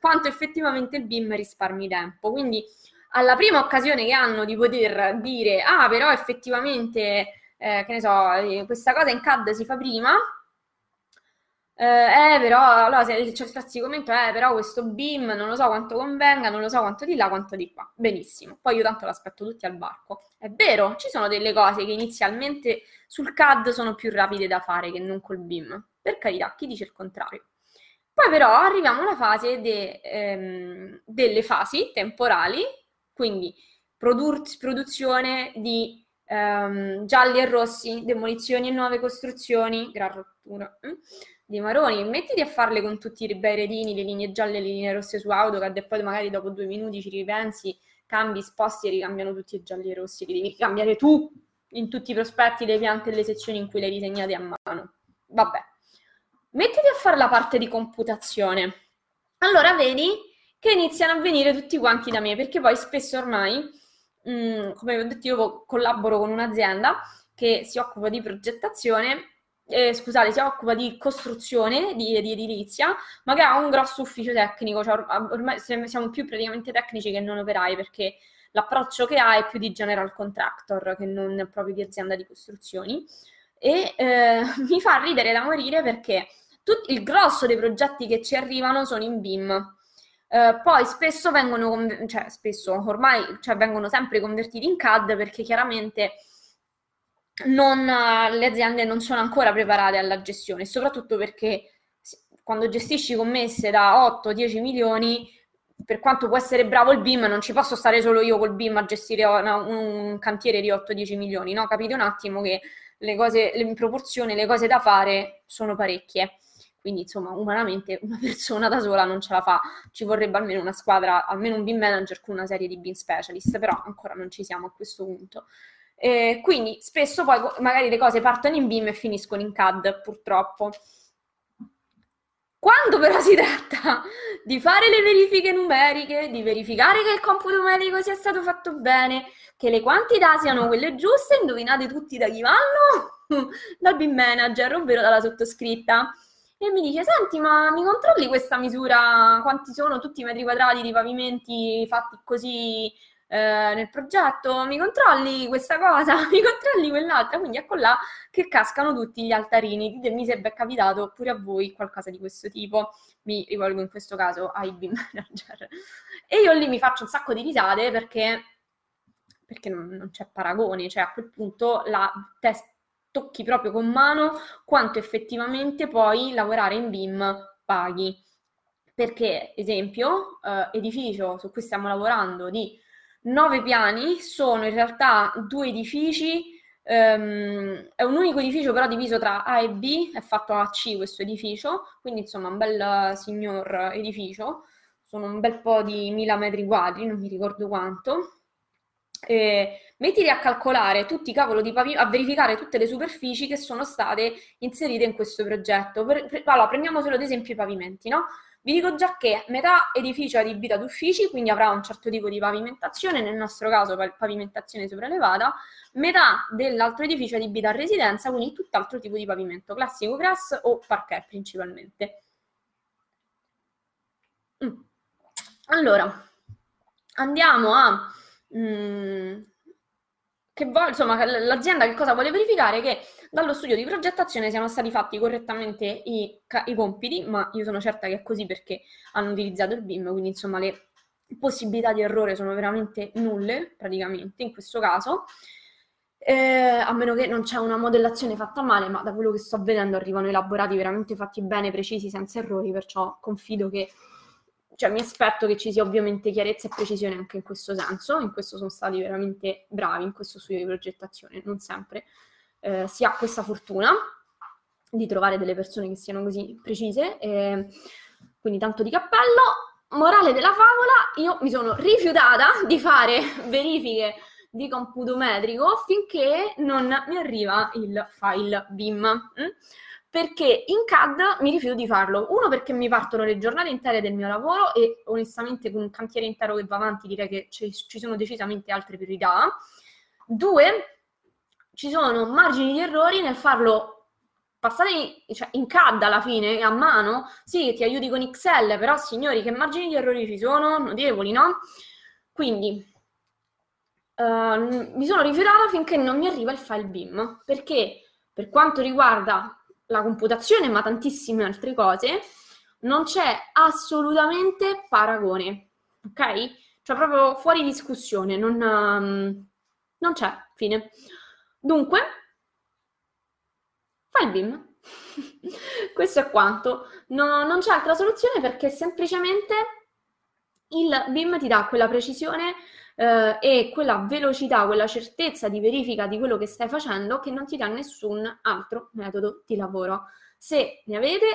quanto effettivamente il BIM risparmi tempo. Quindi alla prima occasione che hanno di poter dire ah però effettivamente eh, che ne so, eh, questa cosa in CAD si fa prima, eh, eh, però, allora se c'è il classico commento, eh, però questo BIM non lo so quanto convenga, non lo so quanto di là, quanto di qua. Benissimo. Poi io tanto l'aspetto tutti al barco. È vero, ci sono delle cose che inizialmente sul CAD sono più rapide da fare che non col BIM. Per carità, chi dice il contrario? Poi però arriviamo alla fase de, ehm, delle fasi temporali, quindi produr- produzione di ehm, gialli e rossi, demolizioni e nuove costruzioni, gran rottura. Mm? Di Maroni, mettiti a farle con tutti i bei redini, le linee gialle e le linee rosse su AutoCAD e poi magari dopo due minuti ci ripensi, cambi, sposti e ricambiano tutti i gialli e rossi, li devi cambiare tu in tutti i prospetti dei piante e le sezioni in cui le hai disegnate a mano. Vabbè. Mettiti a fare la parte di computazione. Allora vedi che iniziano a venire tutti quanti da me, perché poi spesso ormai, mh, mm, come vi ho detto, io collaboro con un'azienda che si occupa di progettazione eh, scusate, si occupa di costruzione, di, di, edilizia, ma che ha un grosso ufficio tecnico, cioè ormai siamo più praticamente tecnici che non operai, perché l'approccio che ha è più di general contractor che non proprio di azienda di costruzioni. E eh, mi fa ridere da morire perché tut- il grosso dei progetti che ci arrivano sono in BIM. Uh, poi spesso vengono, cioè spesso ormai cioè, vengono sempre convertiti in CAD perché chiaramente non, le aziende non sono ancora preparate alla gestione, soprattutto perché quando gestisci commesse da 8-10 milioni, per quanto può essere bravo il BIM, non ci posso stare solo io col BIM a gestire una, un cantiere di 8-10 milioni, no? Capite un attimo che le cose, in proporzione, le cose da fare sono parecchie. Quindi, insomma, umanamente una persona da sola non ce la fa. Ci vorrebbe almeno una squadra, almeno un BIM manager con una serie di BIM specialist, però ancora non ci siamo a questo punto. Eh, quindi spesso poi magari le cose partono in BIM e finiscono in CAD, purtroppo. Quando però si tratta di fare le verifiche numeriche, di verificare che il computo numerico sia stato fatto bene, che le quantità siano quelle giuste, indovinate tutti da chi vanno? Dal BIM manager, ovvero dalla sottoscritta. E mi dice, senti, ma mi controlli questa misura? Quanti sono tutti i metri quadrati di pavimenti fatti così eh, nel progetto, mi controlli questa cosa, mi controlli quell'altra, quindi ecco là che cascano tutti gli altarini, ditemi se vi è capitato pure a voi qualcosa di questo tipo, mi rivolgo in questo caso ai BIM manager. E io lì mi faccio un sacco di risate perché, perché non, non c'è paragone, cioè a quel punto la test tocchi proprio con mano quanto effettivamente poi lavorare in BIM paghi. Perché, esempio, eh, edificio su cui stiamo lavorando di nove piani, sono in realtà due edifici, um, è un unico edificio però diviso tra A e B, è fatto a C questo edificio, quindi insomma un bel signor edificio, sono un bel po' di mila metri quadri, non mi ricordo quanto. E mettiti a calcolare tutti i cavolo di pavimenti, a verificare tutte le superfici che sono state inserite in questo progetto. Per, per, allora, prendiamo solo ad esempio i pavimenti, no? Vi dico già che metà edificio è adibito ad uffici, quindi avrà un certo tipo di pavimentazione, nel nostro caso pavimentazione sopraelevata, metà dell'altro edificio è adibito a residenza, quindi tutt'altro tipo di pavimento, classico grass o parquet principalmente. Mm. Allora, andiamo a... Mm, che vuole, insomma, l'azienda che cosa vuole verificare? Che dallo studio di progettazione siano stati fatti correttamente i, i compiti, ma io sono certa che è così perché hanno utilizzato il BIM, quindi insomma le possibilità di errore sono veramente nulle, praticamente, in questo caso. eh, a meno che non c'è una modellazione fatta male, ma da quello che sto vedendo arrivano elaborati veramente fatti bene, precisi, senza errori, perciò confido che, cioè mi aspetto che ci sia ovviamente chiarezza e precisione anche in questo senso, in questo sono stati veramente bravi in questo studio di progettazione, non sempre eh, si ha questa fortuna di trovare delle persone che siano così precise, eh, quindi tanto di cappello. Morale della favola, io mi sono rifiutata di fare verifiche di computo metrico finché non mi arriva il file BIM. Mm? Perché in CAD mi rifiuto di farlo. Uno, perché mi partono le giornate intere del mio lavoro e onestamente con un cantiere intero che va avanti direi che ci sono decisamente altre priorità. Due, ci sono margini di errori nel farlo passare cioè, in CAD alla fine, a mano. Sì, ti aiuti con Excel, però signori, che margini di errori ci sono? Notevoli, no? Quindi Uh, mi sono rifiutata finché non mi arriva il file BIM, perché per quanto riguarda la computazione, ma tantissime altre cose, non c'è assolutamente paragone, ok? Cioè proprio fuori discussione, non, um, non c'è, fine. Dunque, file BIM. Questo è quanto. No, non c'è altra soluzione perché semplicemente il BIM ti dà quella precisione eh, e quella velocità, quella certezza di verifica di quello che stai facendo che non ti dà nessun altro metodo di lavoro. Se ne avete,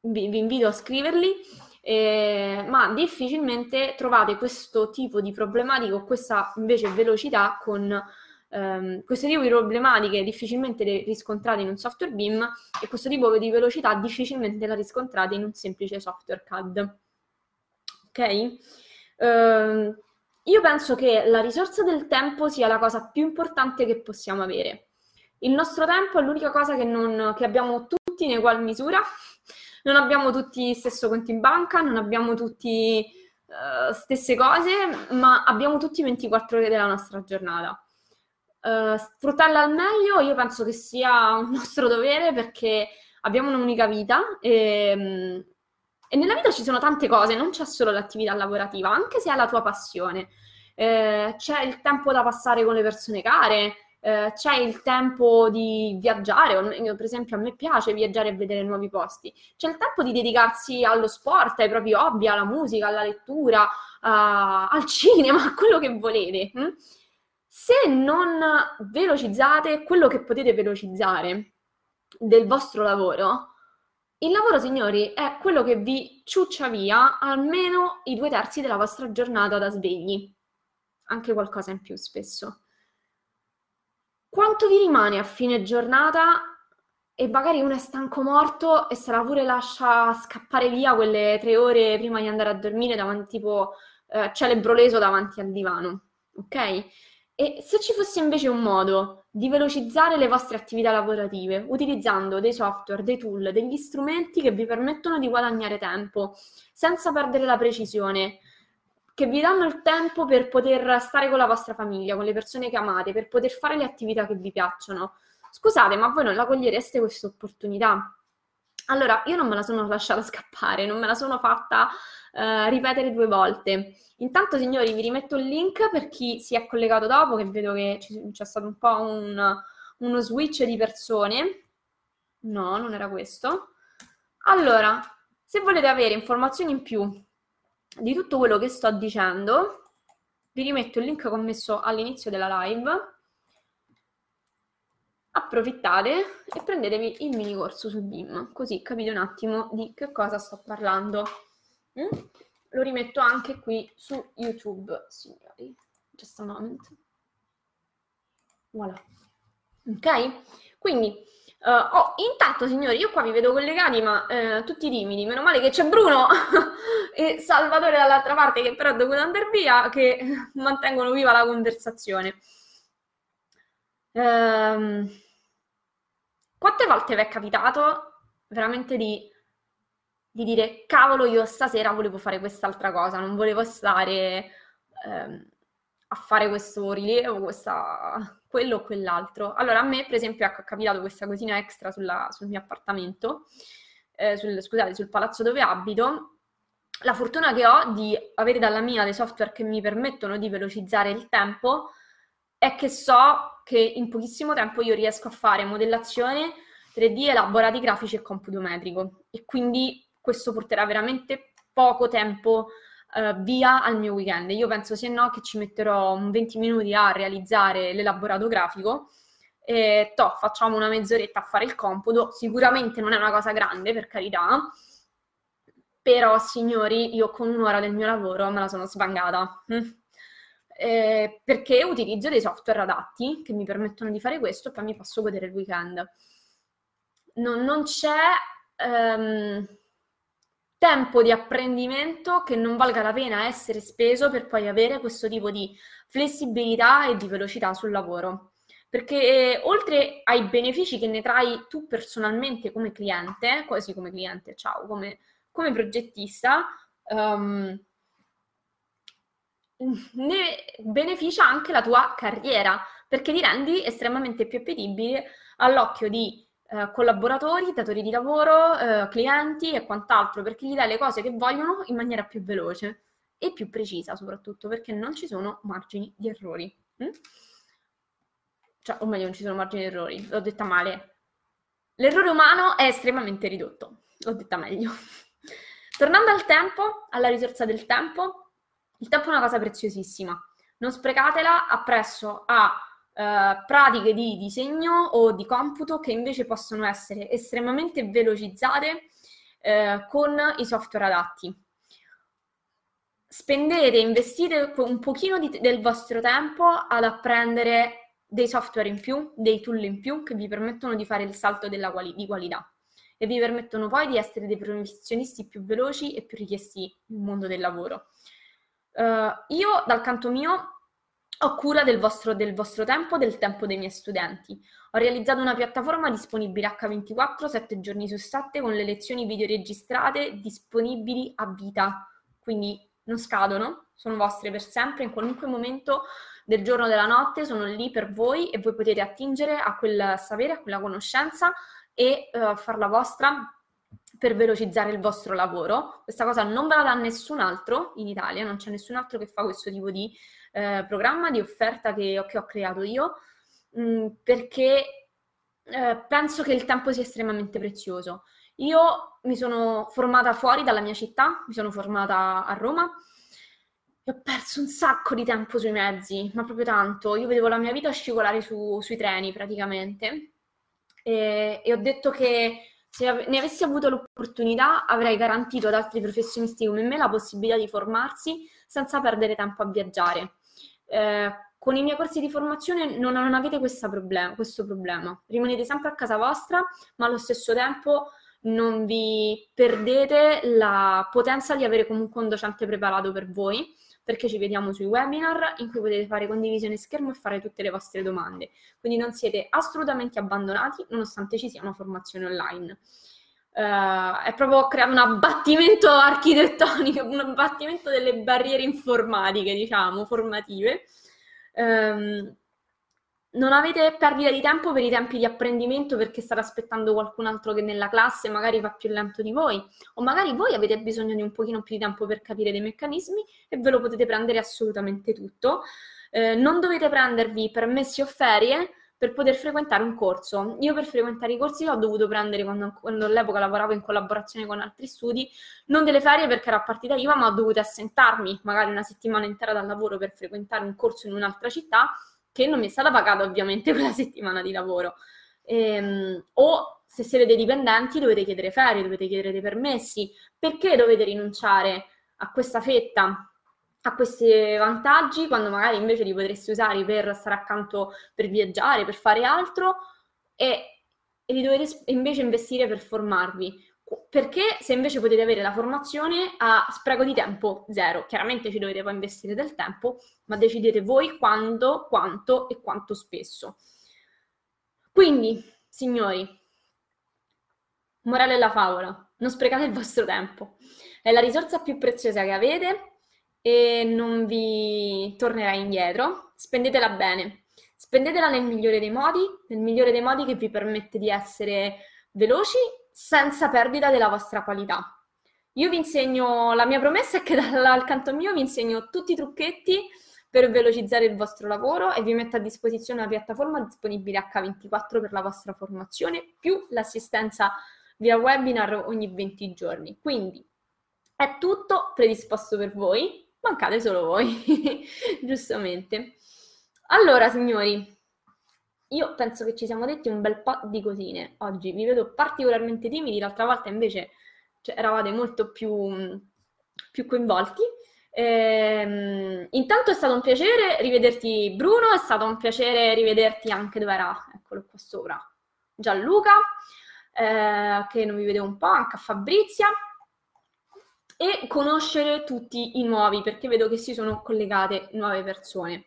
vi, vi invito a scriverli, eh, ma difficilmente trovate questo tipo di problematica o questa invece velocità con ehm, questo tipo di problematiche difficilmente le riscontrate in un software BIM e questo tipo di velocità difficilmente la riscontrate in un semplice software CAD. Ok? Um, io penso che la risorsa del tempo sia la cosa più importante che possiamo avere. Il nostro tempo è l'unica cosa che, non, che abbiamo tutti in ugual misura, non abbiamo tutti stesso conto in banca, non abbiamo tutti uh, stesse cose, ma abbiamo tutti 24 ore della nostra giornata. Uh, sfruttarla al meglio io penso che sia un nostro dovere perché abbiamo un'unica vita e, mm, e nella vita ci sono tante cose, non c'è solo l'attività lavorativa, anche se è la tua passione. Eh, c'è il tempo da passare con le persone care, eh, c'è il tempo di viaggiare, per esempio a me piace viaggiare e vedere nuovi posti, c'è il tempo di dedicarsi allo sport, ai propri hobby, alla musica, alla lettura, uh, al cinema, a quello che volete. Hm? Se non velocizzate quello che potete velocizzare del vostro lavoro, il lavoro, signori, è quello che vi ciuccia via almeno i due terzi della vostra giornata da svegli, anche qualcosa in più spesso. Quanto vi rimane a fine giornata e magari uno è stanco morto e se la pure lascia scappare via quelle tre ore prima di andare a dormire davanti tipo eh, celebro davanti al divano, ok? E se ci fosse invece un modo di velocizzare le vostre attività lavorative utilizzando dei software, dei tool, degli strumenti che vi permettono di guadagnare tempo senza perdere la precisione, che vi danno il tempo per poter stare con la vostra famiglia, con le persone che amate, per poter fare le attività che vi piacciono. Scusate, ma voi non la cogliereste questa opportunità? Allora, io non me la sono lasciata scappare, non me la sono fatta uh, ripetere due volte. Intanto, signori, vi rimetto il link per chi si è collegato dopo, che vedo che ci, c'è stato un po' un, uno switch di persone. No, non era questo. Allora, se volete avere informazioni in più di tutto quello che sto dicendo, vi rimetto il link che ho messo all'inizio della live. Approfittate e prendetevi il mini corso sul BIM, così capite un attimo di che cosa sto parlando. Mm? Lo rimetto anche qui su YouTube, signori. Just a moment. Voilà. Ok? Quindi, uh, oh, intanto, signori, io qua vi vedo collegati, ma uh, tutti timidi. Meno male che c'è Bruno e Salvatore dall'altra parte, che però è dovuto andare via, che mantengono viva la conversazione. Um, quante volte vi è capitato veramente di di dire cavolo io stasera volevo fare quest'altra cosa, non volevo stare ehm, a fare questo rilievo, questa, quello o quell'altro. Allora a me per esempio ecco, è capitato questa cosina extra sulla, sul mio appartamento, eh, sul, scusate, sul palazzo dove abito. La fortuna che ho di avere dalla mia dei software che mi permettono di velocizzare il tempo è che so che in pochissimo tempo io riesco a fare modellazione 3D, elaborati grafici e computo metrico e quindi questo porterà veramente poco tempo uh, via al mio weekend. Io penso se no che ci metterò 20 minuti a realizzare l'elaborato grafico e to, facciamo una mezz'oretta a fare il computo. Sicuramente non è una cosa grande, per carità, però signori, io con un'ora del mio lavoro me la sono svangata. Mm. Eh, perché utilizzo dei software adatti che mi permettono di fare questo e poi mi posso godere il weekend. Non, non c'è um, tempo di apprendimento che non valga la pena essere speso per poi avere questo tipo di flessibilità e di velocità sul lavoro. Perché eh, oltre ai benefici che ne trai tu personalmente come cliente, quasi come cliente, ciao, come, come progettista, um, ne beneficia anche la tua carriera, perché ti rendi estremamente più appetibile all'occhio di eh, collaboratori, datori di lavoro, eh, clienti e quant'altro, perché gli dai le cose che vogliono in maniera più veloce e più precisa soprattutto, perché non ci sono margini di errori. Mm? Cioè, o meglio, non ci sono margini di errori, l'ho detta male. L'errore umano è estremamente ridotto, l'ho detta meglio. Tornando al tempo, alla risorsa del tempo, il tempo è una cosa preziosissima. Non sprecatela appresso a eh, pratiche di disegno o di computo che invece possono essere estremamente velocizzate eh, con i software adatti. Spendete, investite un pochino di, del vostro tempo ad apprendere dei software in più, dei tool in più che vi permettono di fare il salto quali- di qualità e vi permettono poi di essere dei professionisti più veloci e più richiesti nel mondo del lavoro. Uh, io dal canto mio ho cura del vostro, del vostro tempo, del tempo dei miei studenti. Ho realizzato una piattaforma disponibile H24, 7 giorni su 7, con le lezioni video registrate disponibili a vita. Quindi non scadono, sono vostre per sempre, in qualunque momento del giorno o della notte sono lì per voi e voi potete attingere a quel sapere, a quella conoscenza e uh, farla vostra per velocizzare il vostro lavoro. Questa cosa non ve la dà nessun altro in Italia, non c'è nessun altro che fa questo tipo di eh, programma, di offerta che, che ho creato io, mh, mm, perché eh, penso che il tempo sia estremamente prezioso. Io mi sono formata fuori dalla mia città, mi sono formata a Roma e ho perso un sacco di tempo sui mezzi, ma proprio tanto. Io vedevo la mia vita scivolare su, sui treni praticamente e, e ho detto che se ne avessi avuto l'opportunità avrei garantito ad altri professionisti come me la possibilità di formarsi senza perdere tempo a viaggiare. Eh, con i miei corsi di formazione non, non avete problem- questo problema, rimanete sempre a casa vostra, ma allo stesso tempo non vi perdete la potenza di avere comunque un docente preparato per voi, perché ci vediamo sui webinar in cui potete fare condivisione schermo e fare tutte le vostre domande. Quindi non siete assolutamente abbandonati, nonostante ci sia una formazione online. Uh, è proprio creato un abbattimento architettonico, un abbattimento delle barriere informatiche, diciamo, formative. Um, non avete perdita di tempo per i tempi di apprendimento perché state aspettando qualcun altro che nella classe magari va più lento di voi, o magari voi avete bisogno di un pochino più di tempo per capire dei meccanismi e ve lo potete prendere assolutamente tutto. Eh, non dovete prendervi permessi o ferie per poter frequentare un corso. Io per frequentare i corsi ho dovuto prendere, quando, quando all'epoca lavoravo in collaborazione con altri studi, non delle ferie perché era partita IVA, ma ho dovuto assentarmi magari una settimana intera dal lavoro per frequentare un corso in un'altra città, che non mi è stata pagata ovviamente quella settimana di lavoro. Ehm, o se siete dei dipendenti dovete chiedere ferie, dovete chiedere dei permessi. Perché dovete rinunciare a questa fetta a questi vantaggi quando magari invece li potresti usare per stare accanto, per viaggiare, per fare altro e, e li dovete invece investire per formarvi. Perché se invece potete avere la formazione a spreco di tempo zero, chiaramente ci dovete poi investire del tempo, ma decidete voi quando, quanto e quanto spesso. Quindi, signori, morale della favola, non sprecate il vostro tempo. È la risorsa più preziosa che avete e non vi tornerà indietro. Spendetela bene. Spendetela nel migliore dei modi, nel migliore dei modi che vi permette di essere veloci senza perdita della vostra qualità. Io vi insegno, la mia promessa è che dal canto mio vi insegno tutti i trucchetti per velocizzare il vostro lavoro e vi metto a disposizione una piattaforma disponibile H24 per la vostra formazione, più l'assistenza via webinar ogni 20 giorni. Quindi è tutto predisposto per voi, mancate solo voi, giustamente. Allora, signori, io penso che ci siamo detti un bel po' di cosine oggi. Vi vedo particolarmente timidi, l'altra volta invece cioè, eravate molto più, più coinvolti. Ehm, intanto è stato un piacere rivederti Bruno, è stato un piacere rivederti anche dove era, eccolo qua sopra, Gianluca, eh, che non vi vedevo un po', anche a Fabrizia, e conoscere tutti i nuovi, perché vedo che si sono collegate nuove persone.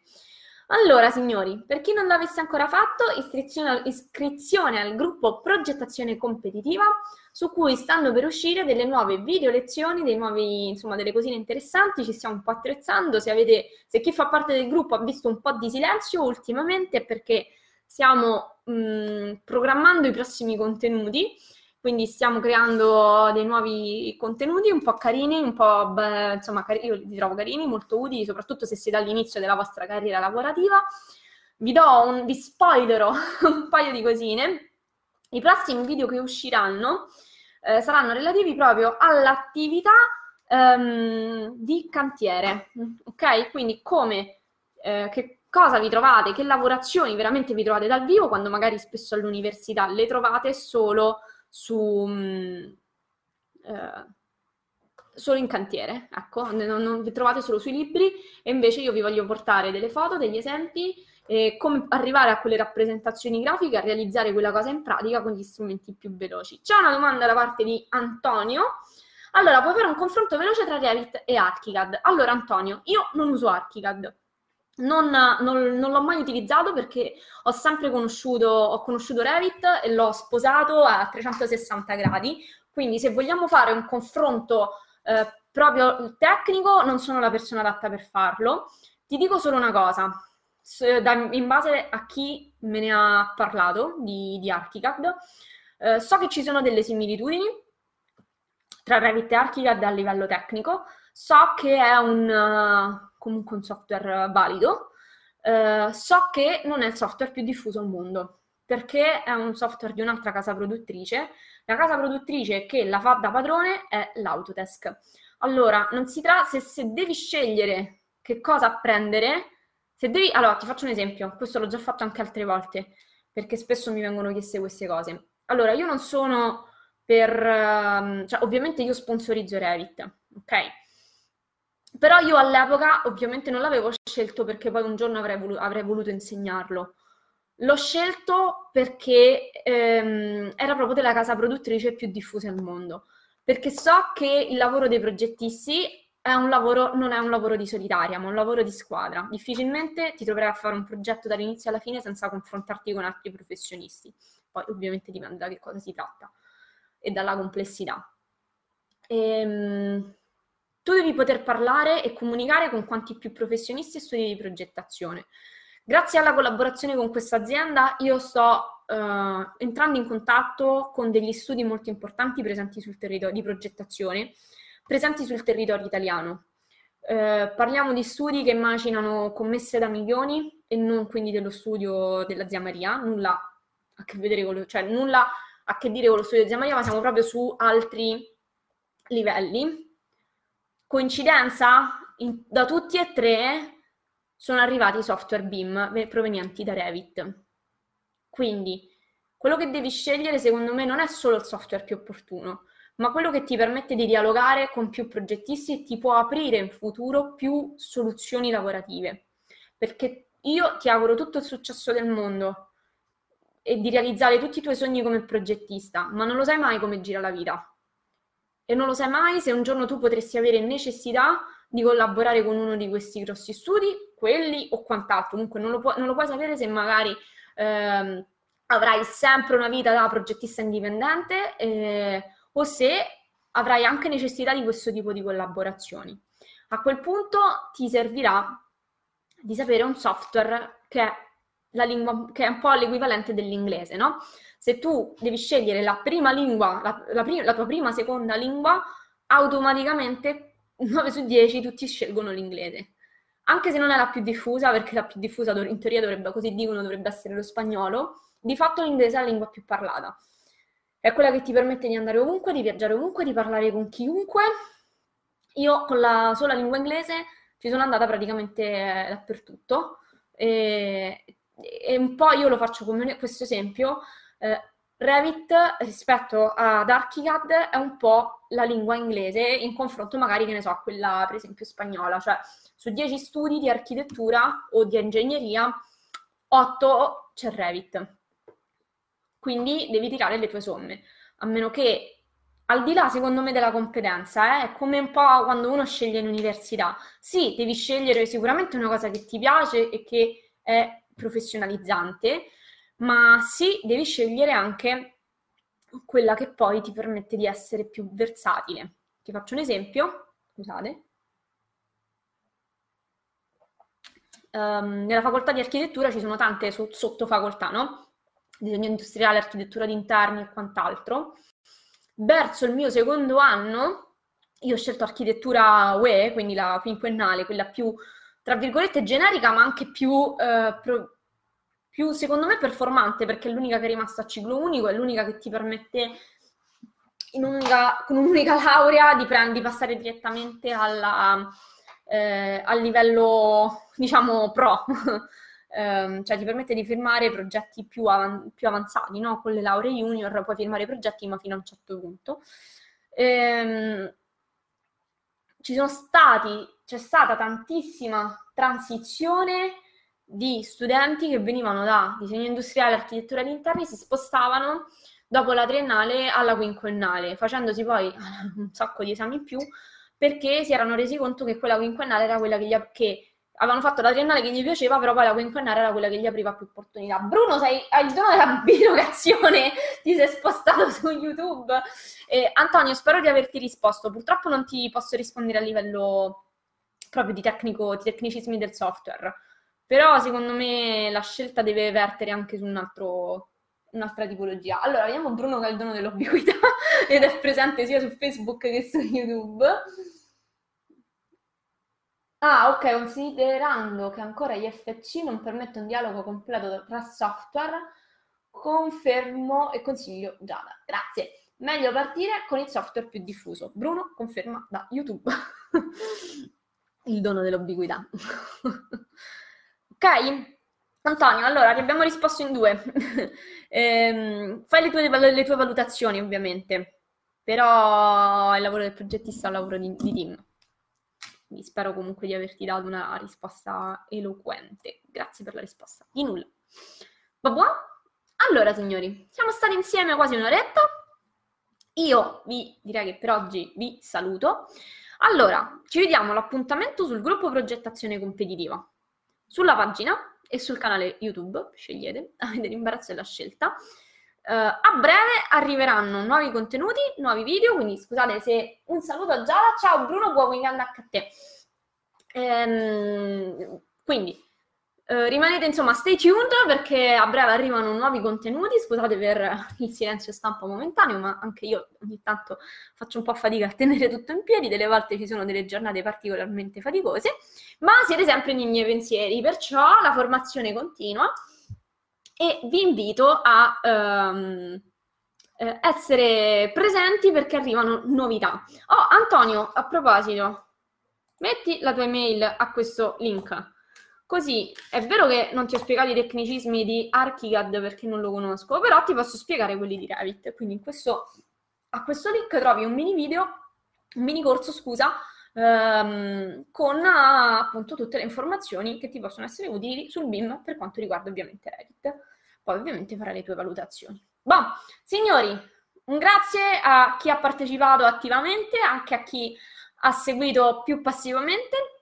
Allora, signori, per chi non l'avesse ancora fatto, iscrizione, iscrizione, al gruppo Progettazione Competitiva, su cui stanno per uscire delle nuove video lezioni, nuovi, insomma, delle cosine interessanti, ci stiamo un po' attrezzando. Se, avete, se chi fa parte del gruppo ha visto un po' di silenzio ultimamente è perché stiamo mh, programmando i prossimi contenuti quindi stiamo creando dei nuovi contenuti un po' carini, un po' beh, insomma, car- io li trovo carini, molto utili, soprattutto se siete all'inizio della vostra carriera lavorativa. Vi do un, vi spoilerò un paio di cosine. I prossimi video che usciranno eh, saranno relativi proprio all'attività ehm, di cantiere, ok? Quindi come, eh, che cosa vi trovate, che lavorazioni veramente vi trovate dal vivo, quando magari spesso all'università le trovate solo su, mm, eh, solo in cantiere, ecco, non, non, vi trovate solo sui libri e invece io vi voglio portare delle foto, degli esempi e come arrivare a quelle rappresentazioni grafiche, a realizzare quella cosa in pratica con gli strumenti più veloci. C'è una domanda da parte di Antonio. Allora, puoi fare un confronto veloce tra Revit e Archicad? Allora, Antonio, io non uso Archicad, non, non, non, l'ho mai utilizzato perché ho sempre conosciuto, ho conosciuto Revit e l'ho sposato a 360 gradi, quindi se vogliamo fare un confronto eh, proprio tecnico non sono la persona adatta per farlo. Ti dico solo una cosa, in base a chi me ne ha parlato di, di Archicad, eh, so che ci sono delle similitudini tra Revit e Archicad a livello tecnico, so che è un comunque un software valido, eh, so che non è il software più diffuso al mondo, perché è un software di un'altra casa produttrice. La casa produttrice che la fa da padrone è l'Autodesk. Allora, non si tratta, se, se devi scegliere che cosa apprendere, se devi, allora ti faccio un esempio, questo l'ho già fatto anche altre volte, perché spesso mi vengono chieste queste cose. Allora, io non sono per, um, cioè ovviamente io sponsorizzo Revit, ok? Però io all'epoca ovviamente non l'avevo scelto perché poi un giorno avrei, volu- avrei voluto insegnarlo. L'ho scelto perché ehm, era proprio della casa produttrice più diffusa al mondo. Perché so che il lavoro dei progettisti è lavoro, non è un lavoro di solitaria, ma un lavoro di squadra. Difficilmente ti troverai a fare un progetto dall'inizio alla fine senza confrontarti con altri professionisti. Poi ovviamente dipende da che cosa si tratta e dalla complessità. Ehm, tu devi poter parlare e comunicare con quanti più professionisti e studi di progettazione. Grazie alla collaborazione con questa azienda io sto uh, entrando in contatto con degli studi molto importanti presenti sul territorio di progettazione, presenti sul territorio italiano. Uh, parliamo di studi che immaginano commesse da milioni e non quindi dello studio della zia Maria, nulla a che vedere con lo, cioè nulla a che dire con lo studio di zia Maria, ma siamo proprio su altri livelli Coincidenza? In, da tutti e tre sono arrivati i software BIM provenienti da Revit. Quindi quello che devi scegliere secondo me non è solo il software più opportuno, ma quello che ti permette di dialogare con più progettisti e ti può aprire in futuro più soluzioni lavorative. Perché io ti auguro tutto il successo del mondo e di realizzare tutti i tuoi sogni come progettista, ma non lo sai mai come gira la vita e non lo sai mai se un giorno tu potresti avere necessità di collaborare con uno di questi grossi studi, quelli o quant'altro. Comunque non lo, pu- non lo puoi sapere se magari ehm, avrai sempre una vita da progettista indipendente eh, o se avrai anche necessità di questo tipo di collaborazioni. A quel punto ti servirà di sapere un software che è, lingua, che è un po' l'equivalente dell'inglese, no? Se tu devi scegliere la prima lingua, la, la, prim- la tua prima, seconda lingua, automaticamente 9 su 10 tutti scelgono l'inglese. anche se non è la più diffusa, perché la più diffusa in teoria dovrebbe, così dicono, dovrebbe essere lo spagnolo, di fatto l'inglese è la lingua più parlata. È quella che ti permette di andare ovunque, di viaggiare ovunque, di parlare con chiunque. Io con la sola lingua inglese ci sono andata praticamente eh, dappertutto. E, e un po' io lo faccio come questo esempio. Eh, Revit rispetto ad Archicad è un po' la lingua inglese in confronto magari, che ne so, a quella per esempio spagnola, cioè su 10 studi di architettura o di ingegneria, 8 c'è Revit. Quindi devi tirare le tue somme, a meno che al di là, secondo me, della competenza, eh, è come un po' quando uno sceglie l'università. Sì, devi scegliere sicuramente una cosa che ti piace e che è professionalizzante, ma sì, devi scegliere anche quella che poi ti permette di essere più versatile. Ti faccio un esempio, scusate. Um, nella facoltà di architettura ci sono tante so- sottofacoltà, no? Disegno industriale, architettura di interni e quant'altro. Verso il mio secondo anno, io ho scelto architettura UE, quindi la quinquennale, quella più, tra virgolette, generica, ma anche più eh, pro- più secondo me performante perché è l'unica che è rimasta a ciclo unico, è l'unica che ti permette un'unica, con un'unica laurea di, prend- di passare direttamente alla, eh, al livello, diciamo, pro. Um, cioè ti permette di firmare progetti più, avan- più avanzati, no? Con le lauree junior puoi firmare progetti ma fino a un certo punto. Ehm, ci sono stati, c'è stata tantissima transizione di studenti che venivano da disegno industriale architettura di interni si spostavano dopo la triennale alla quinquennale, facendosi poi un sacco di esami in più perché si erano resi conto che quella quinquennale era quella che, gli, che avevano fatto la triennale che gli piaceva, però poi la quinquennale era quella che gli apriva più opportunità. Bruno, sei, hai il dono della bilocazione, ti sei spostato su YouTube. Eh, Antonio, spero di averti risposto. Purtroppo non ti posso rispondere a livello proprio di, tecnico, di tecnicismi del software. Però secondo me la scelta deve vertere anche su un altro, un'altra tipologia. Allora, vediamo Bruno che ha il dono dell'ubiquità ed è presente sia su Facebook che su YouTube. Ah, ok, considerando che ancora gli FC non permettono un dialogo completo tra software, confermo e consiglio Java. Grazie. Meglio partire con il software più diffuso. Bruno conferma da YouTube. il dono dell'ubiquità. Ok? Antonio, allora ti abbiamo risposto in due. ehm, fai le tue, le tue, valutazioni, ovviamente, però il lavoro del progettista è un lavoro di, di team. Quindi spero comunque di averti dato una risposta eloquente. Grazie per la risposta. Di nulla. Vabbè? Allora, signori, siamo stati insieme quasi un'oretta. Io vi direi che per oggi vi saluto. Allora, ci vediamo all'appuntamento sul gruppo progettazione competitiva sulla pagina e sul canale YouTube, scegliete, avete l'imbarazzo della scelta. Uh, a breve arriveranno nuovi contenuti, nuovi video, quindi scusate se un saluto a Giada, ciao Bruno, buon weekend anche a te. Ehm, quindi Uh, rimanete insomma stay tuned perché a breve arrivano nuovi contenuti, scusate per il silenzio stampa momentaneo, ma anche io ogni tanto faccio un po' fatica a tenere tutto in piedi, delle volte ci sono delle giornate particolarmente faticose, ma siete sempre nei miei pensieri, perciò la formazione continua. E vi invito a um, essere presenti perché arrivano novità. Oh Antonio, a proposito, metti la tua email a questo link Così è vero che non ti ho spiegato i tecnicismi di Archicad perché non lo conosco, però ti posso spiegare quelli di Revit. Quindi questo, a questo link trovi un mini video, un mini corso, scusa, ehm, con appunto tutte le informazioni che ti possono essere utili sul BIM per quanto riguarda ovviamente Revit. Poi ovviamente farai le tue valutazioni. Bon, signori, un grazie a chi ha partecipato attivamente, anche a chi ha seguito più passivamente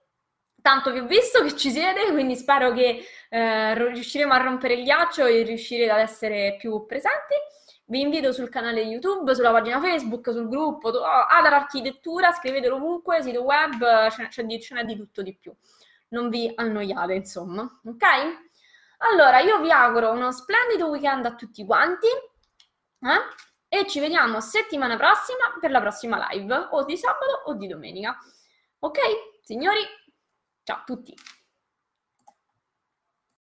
tanto vi ho visto che ci siete, quindi spero che eh, riusciremo a rompere il ghiaccio e riuscirete ad essere più presenti. Vi invito sul canale YouTube, sulla pagina Facebook, sul gruppo, oh, Adar Architettura, scrivetelo ovunque, sito web, ce di, ce n'è di tutto di più. Non vi annoiate, insomma, ok? Allora, io vi auguro uno splendido weekend a tutti quanti eh? e ci vediamo settimana prossima per la prossima live, o di sabato o di domenica. Ok, signori? Ciao a tutti!